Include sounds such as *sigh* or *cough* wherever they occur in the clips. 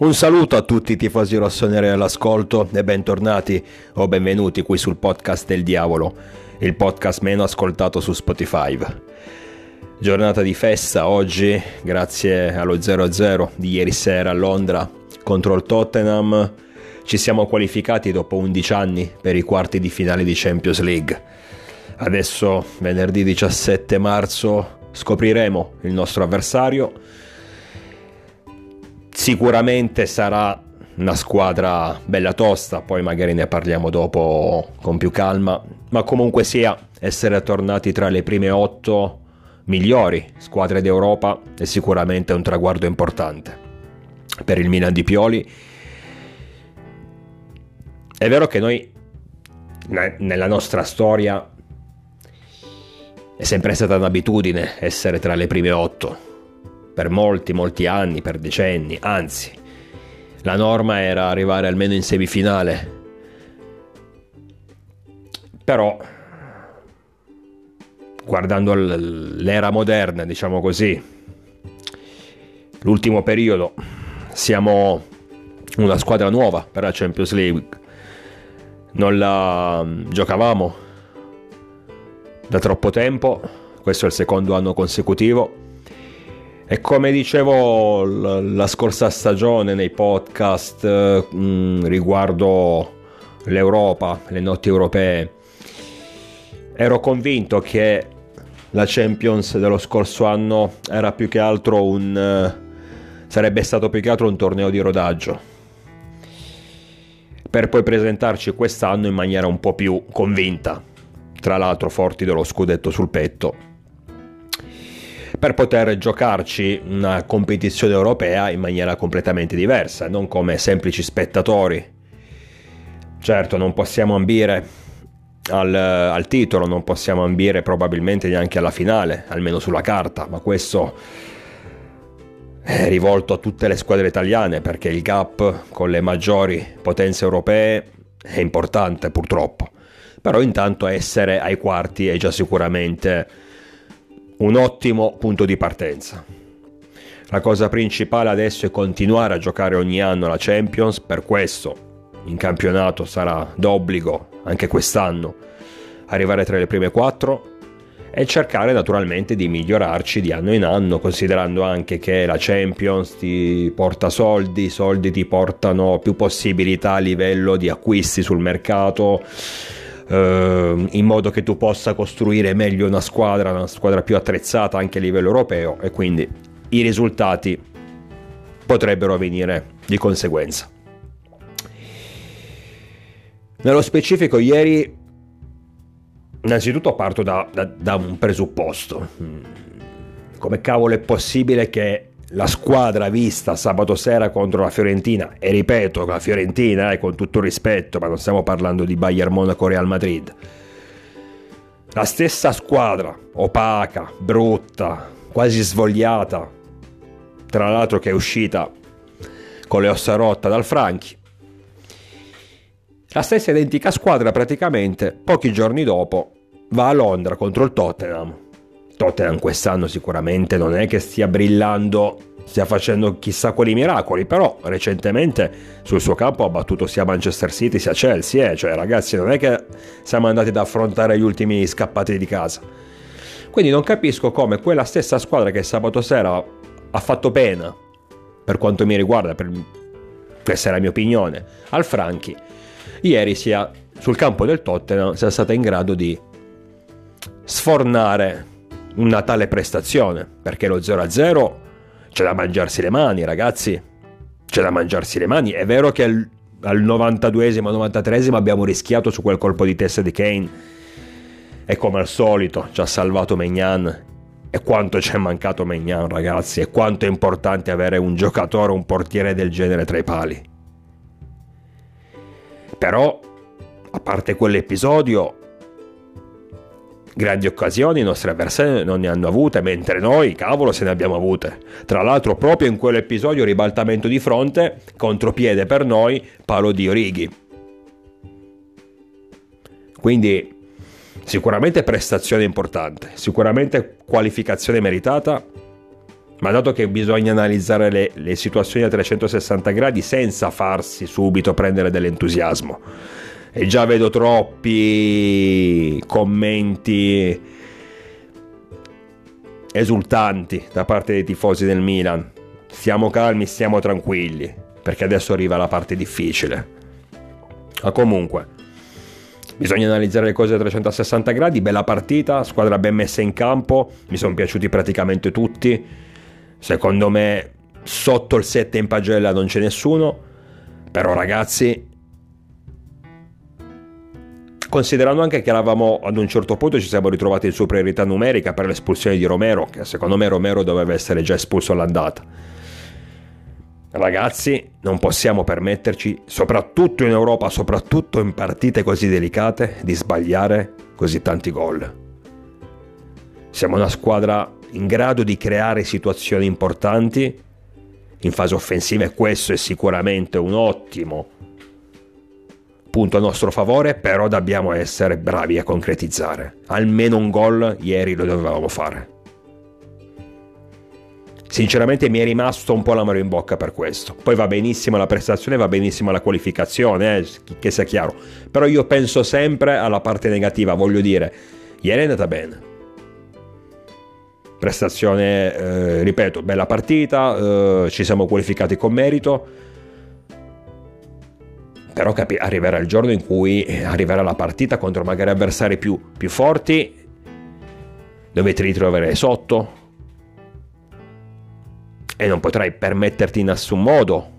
Un saluto a tutti i tifosi rossoneri all'ascolto e bentornati o benvenuti qui sul podcast del diavolo, il podcast meno ascoltato su Spotify. Giornata di festa oggi, grazie allo 0-0 di ieri sera a Londra contro il Tottenham, ci siamo qualificati dopo 11 anni per i quarti di finale di Champions League. Adesso, venerdì 17 marzo, scopriremo il nostro avversario Sicuramente sarà una squadra bella tosta, poi magari ne parliamo dopo con più calma, ma comunque sia essere tornati tra le prime otto migliori squadre d'Europa è sicuramente un traguardo importante per il Milan di Pioli. È vero che noi nella nostra storia è sempre stata un'abitudine essere tra le prime otto, per molti, molti anni, per decenni, anzi, la norma era arrivare almeno in semifinale. Però, guardando l'era moderna, diciamo così, l'ultimo periodo, siamo una squadra nuova per la Champions League. Non la giocavamo da troppo tempo, questo è il secondo anno consecutivo e come dicevo la scorsa stagione nei podcast mm, riguardo l'Europa, le notti europee, ero convinto che la Champions dello scorso anno era più che altro un... sarebbe stato più che altro un torneo di rodaggio. Per poi presentarci quest'anno in maniera un po' più convinta, tra l'altro forti dello scudetto sul petto per poter giocarci una competizione europea in maniera completamente diversa, non come semplici spettatori. Certo, non possiamo ambire al, al, titolo, non possiamo ambire probabilmente neanche alla finale, almeno sulla carta, ma questo è rivolto a tutte le squadre italiane perché il gap con le maggiori potenze europee è importante purtroppo. Però intanto essere ai quarti è già sicuramente un ottimo punto di partenza. La cosa principale adesso è continuare a giocare ogni anno la Champions, per questo in campionato sarà d'obbligo anche quest'anno arrivare tra le prime quattro e cercare naturalmente di migliorarci di anno in anno, considerando anche che la Champions ti porta soldi, i soldi ti portano più possibilità a livello di acquisti sul mercato eh, in modo che tu possa costruire meglio una squadra, una squadra più attrezzata anche a livello europeo e quindi i risultati potrebbero venire di conseguenza. Nello specifico ieri innanzitutto parto da, da, da un presupposto. Come cavolo è possibile che la squadra vista sabato sera contro la Fiorentina, e ripeto, la Fiorentina, eh, con tutto il rispetto, ma non stiamo parlando di Bayern Monaco Real Madrid. La stessa squadra, opaca, brutta, quasi svogliata, tra l'altro che è uscita con le ossa rotte dal Franchi. La stessa identica squadra praticamente pochi giorni dopo va a Londra contro il Tottenham Tottenham quest'anno sicuramente non è che stia brillando, stia facendo chissà quali miracoli, però recentemente sul suo campo ha battuto sia Manchester City sia Chelsea, eh? cioè ragazzi non è che siamo andati ad affrontare gli ultimi scappati di casa. Quindi non capisco come quella stessa squadra che sabato sera ha fatto pena, per quanto mi riguarda, per... questa è la mia opinione, al Franchi, ieri sia sul campo del Tottenham sia stata in grado di sfornare una tale prestazione, perché lo 0-0 c'è da mangiarsi le mani, ragazzi. C'è da mangiarsi le mani. È vero che al, al 92esimo, 93esimo abbiamo rischiato su quel colpo di testa di Kane. E come al solito ci ha salvato Megnan. E quanto ci è mancato Megnan, ragazzi. E quanto è importante avere un giocatore, un portiere del genere tra i pali. Però, a parte quell'episodio, Grandi occasioni i nostri avversari non ne hanno avute, mentre noi, cavolo, se ne abbiamo avute. Tra l'altro, proprio in quell'episodio, ribaltamento di fronte, contropiede per noi, palo di Orighi. Quindi, sicuramente prestazione importante, sicuramente qualificazione meritata, ma dato che bisogna analizzare le, le, situazioni a 360 gradi senza farsi subito prendere dell'entusiasmo. E già vedo troppi commenti esultanti da parte dei tifosi del Milan. Stiamo calmi, stiamo tranquilli, perché adesso arriva la parte difficile. Ma comunque, bisogna analizzare le cose a 360 gradi, bella partita, squadra ben messa in campo, mi sono piaciuti praticamente tutti. Secondo me sotto il 7 in pagella non c'è nessuno, però ragazzi considerando anche che eravamo ad un certo punto ci siamo ritrovati in superiorità numerica per l'espulsione di Romero, che secondo me Romero doveva essere già espulso all'andata. Ragazzi, non possiamo permetterci, soprattutto in Europa, soprattutto in partite così delicate, di sbagliare così tanti gol. Siamo una squadra in grado di creare situazioni importanti in fase offensiva e questo è sicuramente un ottimo punto a nostro favore, però dobbiamo essere bravi a concretizzare. Almeno un gol ieri lo dovevamo fare. Sinceramente mi è rimasto un po' l'amore in bocca per questo. Poi va benissimo la prestazione, va benissimo la qualificazione, eh, che sia chiaro. Però io penso sempre alla parte negativa, voglio dire, ieri è andata bene. Prestazione, eh, ripeto, bella partita, eh, ci siamo qualificati con merito però capi- arriverà il giorno in cui eh, arriverà la partita contro magari avversari più, più forti, dove ti ritroverai sotto e non potrai permetterti in nessun modo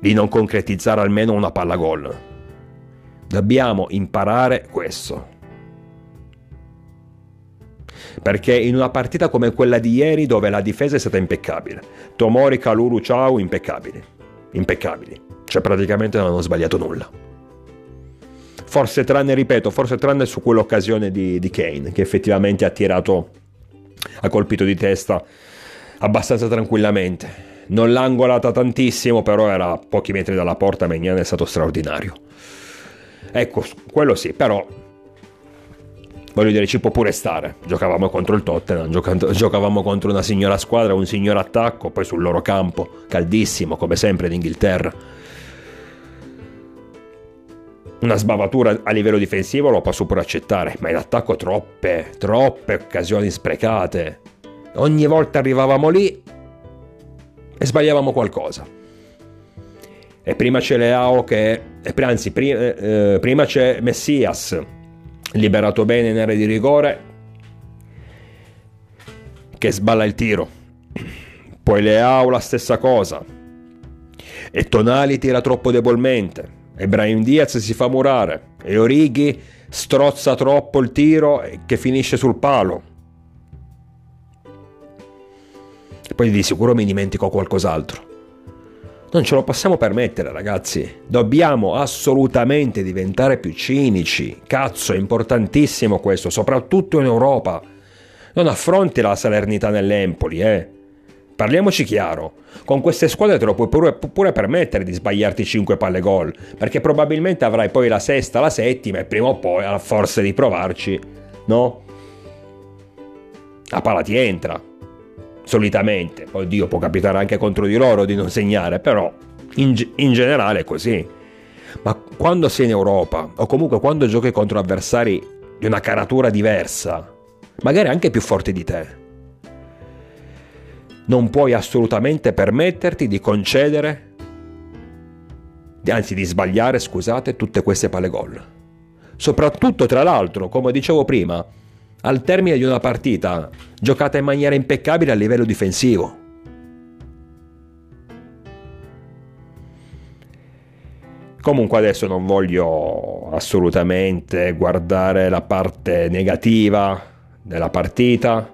di non concretizzare almeno una palla gol. Dobbiamo imparare questo. Perché in una partita come quella di ieri dove la difesa è stata impeccabile, Tomori, Kaluru, Ciao impeccabili impeccabili, cioè praticamente non hanno sbagliato nulla. Forse tranne, ripeto, forse tranne su quell'occasione di, di Kane, che effettivamente ha tirato, ha colpito di testa abbastanza tranquillamente. Non l'ha angolata tantissimo, però era a pochi metri dalla porta, Megnan è stato straordinario. Ecco, quello sì, però voglio dire, ci può pure stare. Giocavamo contro il Tottenham, giocando, giocavamo contro una signora squadra, un signor attacco, poi sul loro campo, caldissimo, come sempre in Inghilterra. Una sbavatura a livello difensivo lo posso pure accettare, ma in attacco troppe, troppe occasioni sprecate. Ogni volta arrivavamo lì e sbagliavamo qualcosa. E prima c'è Leao che... Anzi, prima, eh, prima c'è Messias liberato bene in area di rigore. Che sballa il tiro. Poi Leao la stessa cosa. E Tonali tira troppo debolmente. E Brian Diaz si fa murare. E Orighi strozza troppo il tiro che finisce sul palo. E poi di sicuro mi dimentico qualcos'altro non ce lo possiamo permettere, ragazzi. Dobbiamo assolutamente diventare più cinici. Cazzo, è importantissimo questo, soprattutto in Europa. Non affronti la Salernità nell'Empoli, eh. Parliamoci chiaro, con queste squadre te lo puoi pure, pure, permettere di sbagliarti 5 palle gol, perché probabilmente avrai poi la sesta, la settima e prima o poi, a forza di provarci, no? La palla ti entra solitamente. Oddio, può capitare anche contro di loro di non segnare, però in, in generale è così. Ma quando sei in Europa, o comunque quando giochi contro avversari di una caratura diversa, magari anche più forti di te, non puoi assolutamente permetterti di concedere, anzi di sbagliare, scusate, tutte queste palle gol. Soprattutto, tra l'altro, come dicevo prima, al termine di una partita giocata in maniera impeccabile a livello difensivo. Comunque adesso non voglio assolutamente guardare la parte negativa della partita,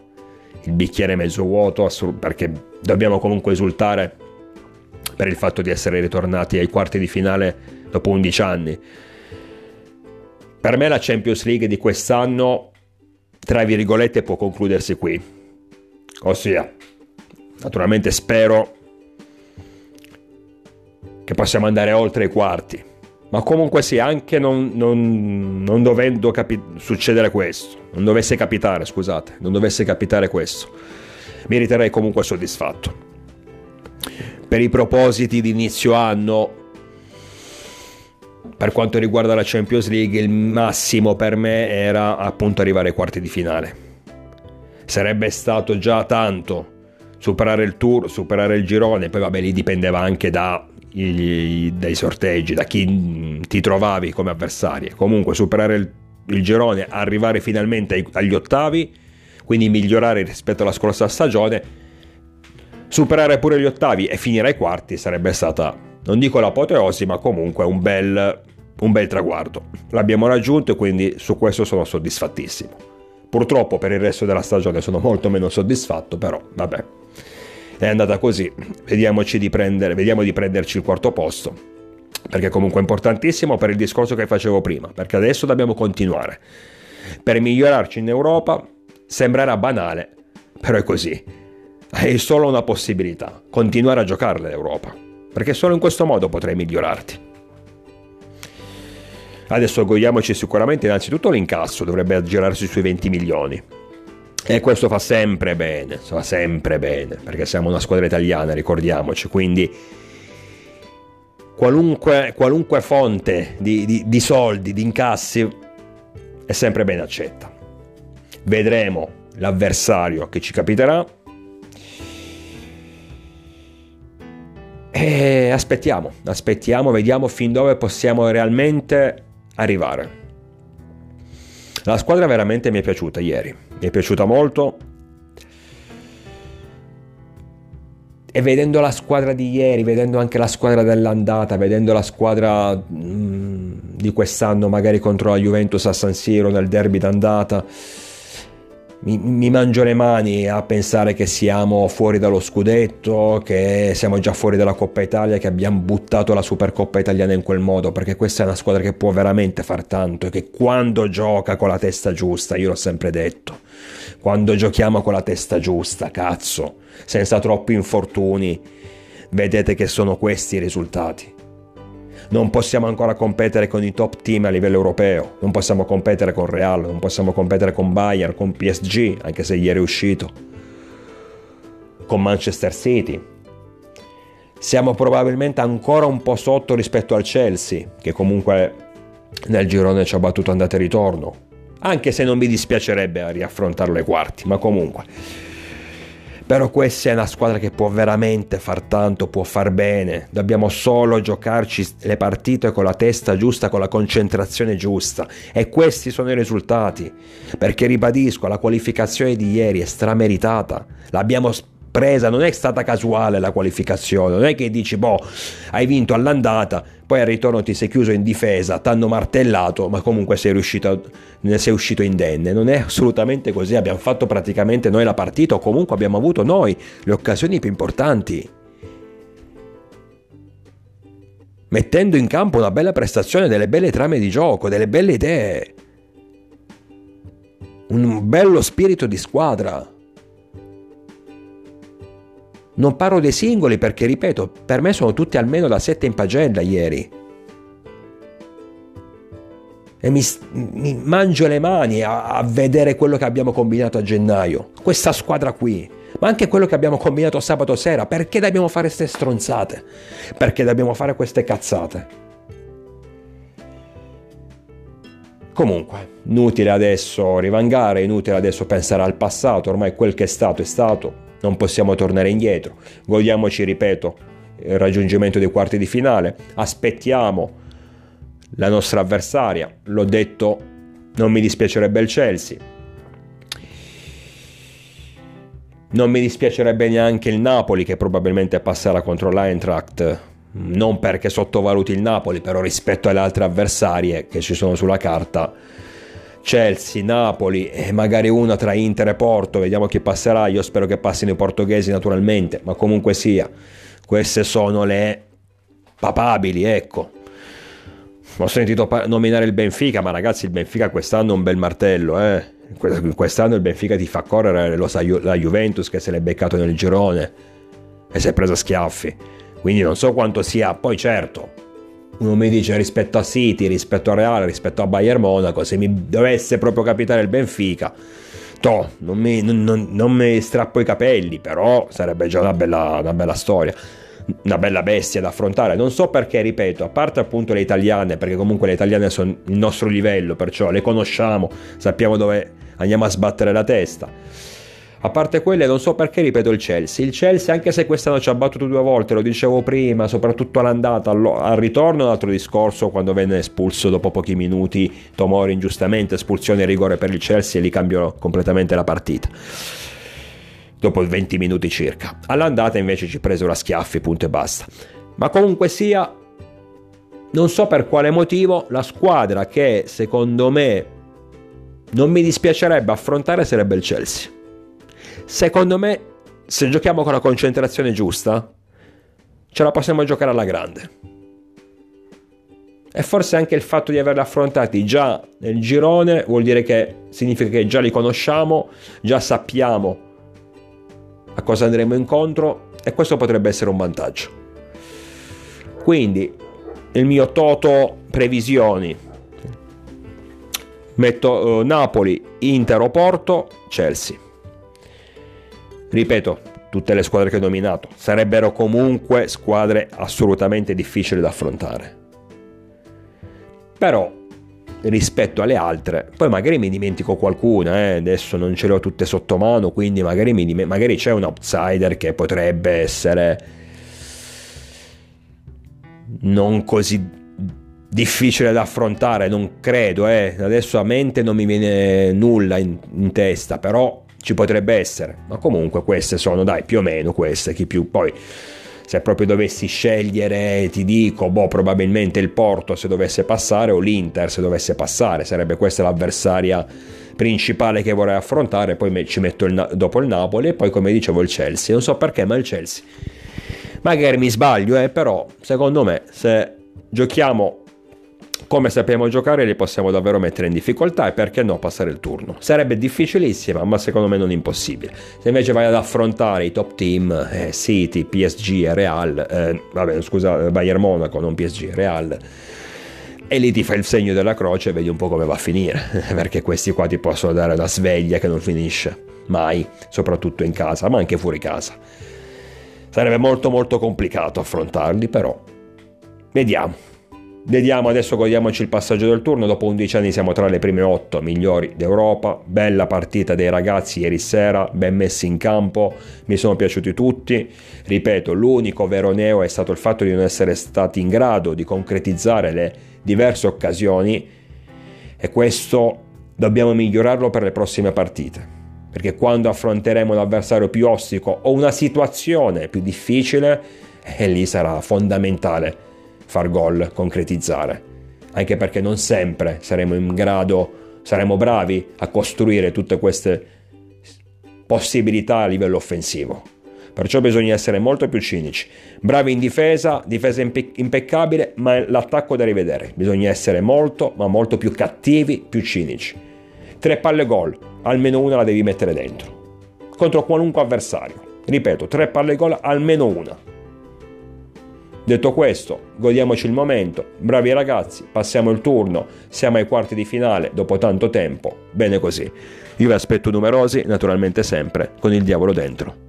il bicchiere mezzo vuoto, perché dobbiamo comunque esultare per il fatto di essere ritornati ai quarti di finale dopo 11 anni. Per me la Champions League di quest'anno tra virgolette, può concludersi qui. Ossia, naturalmente spero che possiamo andare oltre i quarti, Ma comunque sì, anche non, non, non dovendo capi- succedere questo, non dovesse capitare, scusate, non dovesse capitare questo, mi riterrei comunque soddisfatto. Per i propositi di inizio anno, per quanto riguarda la Champions League, il massimo per me era appunto arrivare ai quarti di finale. Sarebbe stato già tanto superare il tour, superare il girone, poi vabbè lì dipendeva anche da dai sorteggi, da chi ti trovavi come avversarie. Comunque superare il, il girone, arrivare finalmente ai, agli ottavi, quindi migliorare rispetto alla scorsa stagione, superare pure gli ottavi e finire ai quarti sarebbe stata, non dico l'apoteosi, ma comunque un bel, un bel traguardo. L'abbiamo raggiunto e quindi su questo sono soddisfattissimo. Purtroppo per il resto della stagione sono molto meno soddisfatto, però vabbè è andata così. Vediamoci di prendere, vediamo di prenderci il quarto posto. Perché comunque è importantissimo per il discorso che facevo prima, perché adesso dobbiamo continuare. Per migliorarci in Europa sembrerà banale, però è così. Hai solo una possibilità, continuare a giocare l'Europa, perché solo in questo modo potrai migliorarti. Adesso godiamoci sicuramente innanzitutto l'incasso, dovrebbe aggirarsi sui 20 milioni. E questo fa sempre bene, fa sempre bene, perché siamo una squadra italiana, ricordiamoci, quindi qualunque, qualunque fonte di, di, di soldi, di incassi, è sempre ben accetta. Vedremo l'avversario che ci capiterà. E aspettiamo, aspettiamo, vediamo fin dove possiamo realmente arrivare. La squadra veramente mi è piaciuta ieri, mi è piaciuta molto. E vedendo la squadra di ieri, vedendo anche la squadra dell'andata, vedendo la squadra mm, di quest'anno magari contro la Juventus a San Siro nel derby d'andata, mi, mi, mangio le mani a pensare che siamo fuori dallo scudetto, che siamo già fuori dalla Coppa Italia, che abbiamo buttato la Supercoppa italiana in quel modo, perché questa è una squadra che può veramente far tanto e che quando gioca con la testa giusta, io l'ho sempre detto, quando giochiamo con la testa giusta, cazzo, senza troppi infortuni, vedete che sono questi i risultati non possiamo ancora competere con i top team a livello europeo, non possiamo competere con Real, non possiamo competere con Bayern, con PSG, anche se ieri è uscito, con Manchester City. Siamo probabilmente ancora un po' sotto rispetto al Chelsea, che comunque nel girone ci ha battuto andata e ritorno, anche se non mi dispiacerebbe riaffrontarlo ai quarti, ma comunque però questa è una squadra che può veramente far tanto, può far bene. Dobbiamo solo giocarci le partite con la testa giusta, con la concentrazione giusta. E questi sono i risultati. Perché ribadisco, la qualificazione di ieri è strameritata. L'abbiamo presa, non è stata casuale la qualificazione, non è che dici, boh, hai vinto all'andata, poi al ritorno ti sei chiuso in difesa, ti hanno martellato, ma comunque sei, riuscito, ne sei uscito indenne. Non è assolutamente così, abbiamo fatto praticamente noi la partita o comunque abbiamo avuto noi le occasioni più importanti. Mettendo in campo una bella prestazione, delle belle trame di gioco, delle belle idee. Un bello spirito di squadra. Non parlo dei singoli perché, ripeto, per me sono tutti almeno da 7 in pagella ieri. E mi, mi mangio le mani a, a, vedere quello che abbiamo combinato a gennaio. Questa squadra qui. Ma anche quello che abbiamo combinato sabato sera. Perché dobbiamo fare queste stronzate? Perché dobbiamo fare queste cazzate? Comunque, inutile adesso rivangare, inutile adesso pensare al passato, ormai quel che è stato è stato non possiamo tornare indietro. Godiamoci, ripeto, il raggiungimento dei quarti di finale, aspettiamo la nostra avversaria, l'ho detto, non mi dispiacerebbe il Chelsea. Non mi dispiacerebbe neanche il Napoli che probabilmente passerà contro l'Eintracht, non perché sottovaluti il Napoli, però rispetto alle altre avversarie che ci sono sulla carta Chelsea, Napoli e magari una tra Inter e Porto, vediamo chi passerà, io spero che passino i portoghesi naturalmente, ma comunque sia, queste sono le papabili, ecco. Ho sentito nominare il Benfica, ma ragazzi il Benfica quest'anno è un bel martello, eh. Quest'anno il Benfica ti fa correre, lo sa la Juventus che se l'è beccato nel girone e si è preso schiaffi. Quindi non so quanto sia, poi certo, uno mi dice rispetto a City, rispetto a Real, rispetto a Bayern Monaco, se mi dovesse proprio capitare il Benfica, toh, non mi, non, non mi strappo i capelli, però sarebbe già una bella, una bella storia una bella bestia da affrontare. Non so perché, ripeto, a parte appunto le italiane, perché comunque le italiane sono il nostro livello, perciò le conosciamo, sappiamo dove andiamo a sbattere la testa. A parte quelle, non so perché ripeto il Chelsea. Il Chelsea, anche se quest'anno ci ha battuto due volte, lo dicevo prima, soprattutto all'andata, al ritorno un altro discorso quando venne espulso dopo pochi minuti Tomori ingiustamente, espulsione e rigore per il Chelsea e lì cambiò completamente la partita. Dopo 20 minuti circa. All'andata invece ci presero a schiaffi, punto e basta. Ma comunque sia, non so per quale motivo, la squadra che secondo me non mi dispiacerebbe affrontare sarebbe il Chelsea. Secondo me, se giochiamo con la concentrazione giusta, ce la possiamo giocare alla grande. E forse anche il fatto di averli affrontati già nel girone vuol dire che significa che già li conosciamo, già sappiamo a cosa andremo incontro e questo potrebbe essere un vantaggio. Quindi il mio toto previsioni metto uh, Napoli, Inter o Porto, Chelsea ripeto, tutte le squadre che ho nominato sarebbero comunque squadre assolutamente difficili da affrontare. Però rispetto alle altre, poi magari mi dimentico qualcuna, eh? adesso non ce le ho tutte sotto mano, quindi magari, mi magari c'è un outsider che potrebbe essere non così difficile da affrontare, non credo, eh? adesso a mente non mi viene nulla in, in testa, però ci potrebbe essere, ma comunque queste sono, dai, più o meno queste, chi più. Poi se proprio dovessi scegliere, ti dico, boh, probabilmente il Porto se dovesse passare o l'Inter se dovesse passare, sarebbe questa l'avversaria principale che vorrei affrontare, poi ci metto il, dopo il Napoli e poi come dicevo il Chelsea, non so perché, ma il Chelsea. Magari mi sbaglio, eh, però secondo me se giochiamo come sappiamo giocare li possiamo davvero mettere in difficoltà e perché no passare il turno. Sarebbe difficilissima, ma secondo me non impossibile. Se invece vai ad affrontare i top team, eh, City, PSG e Real, eh, vabbè scusa, Bayern Monaco, non PSG, Real, e lì ti fai il segno della croce e vedi un po' come va a finire, *laughs* perché questi qua ti possono dare una sveglia che non finisce, mai, soprattutto in casa, ma anche fuori casa. Sarebbe molto molto complicato affrontarli, però vediamo. Vediamo adesso, godiamoci il passaggio del turno. Dopo 11 anni siamo tra le prime 8 migliori d'Europa. Bella partita dei ragazzi ieri sera, ben messi in campo. Mi sono piaciuti tutti. Ripeto, l'unico vero neo è stato il fatto di non essere stati in grado di concretizzare le diverse occasioni. E questo dobbiamo migliorarlo per le prossime partite. Perché quando affronteremo un avversario più ostico o una situazione più difficile, e lì sarà fondamentale far gol, concretizzare. Anche perché non sempre saremo in grado, saremo bravi a costruire tutte queste possibilità a livello offensivo. Perciò bisogna essere molto più cinici. Bravi in difesa, difesa impe- impeccabile, ma l'attacco da rivedere. Bisogna essere molto, ma molto più cattivi, più cinici. Tre palle gol, almeno una la devi mettere dentro. Contro qualunque avversario. Ripeto, tre palle gol, almeno una. Detto questo, godiamoci il momento, bravi ragazzi, passiamo il turno, siamo ai quarti di finale dopo tanto tempo, bene così. Io vi aspetto numerosi, naturalmente sempre, con il diavolo dentro.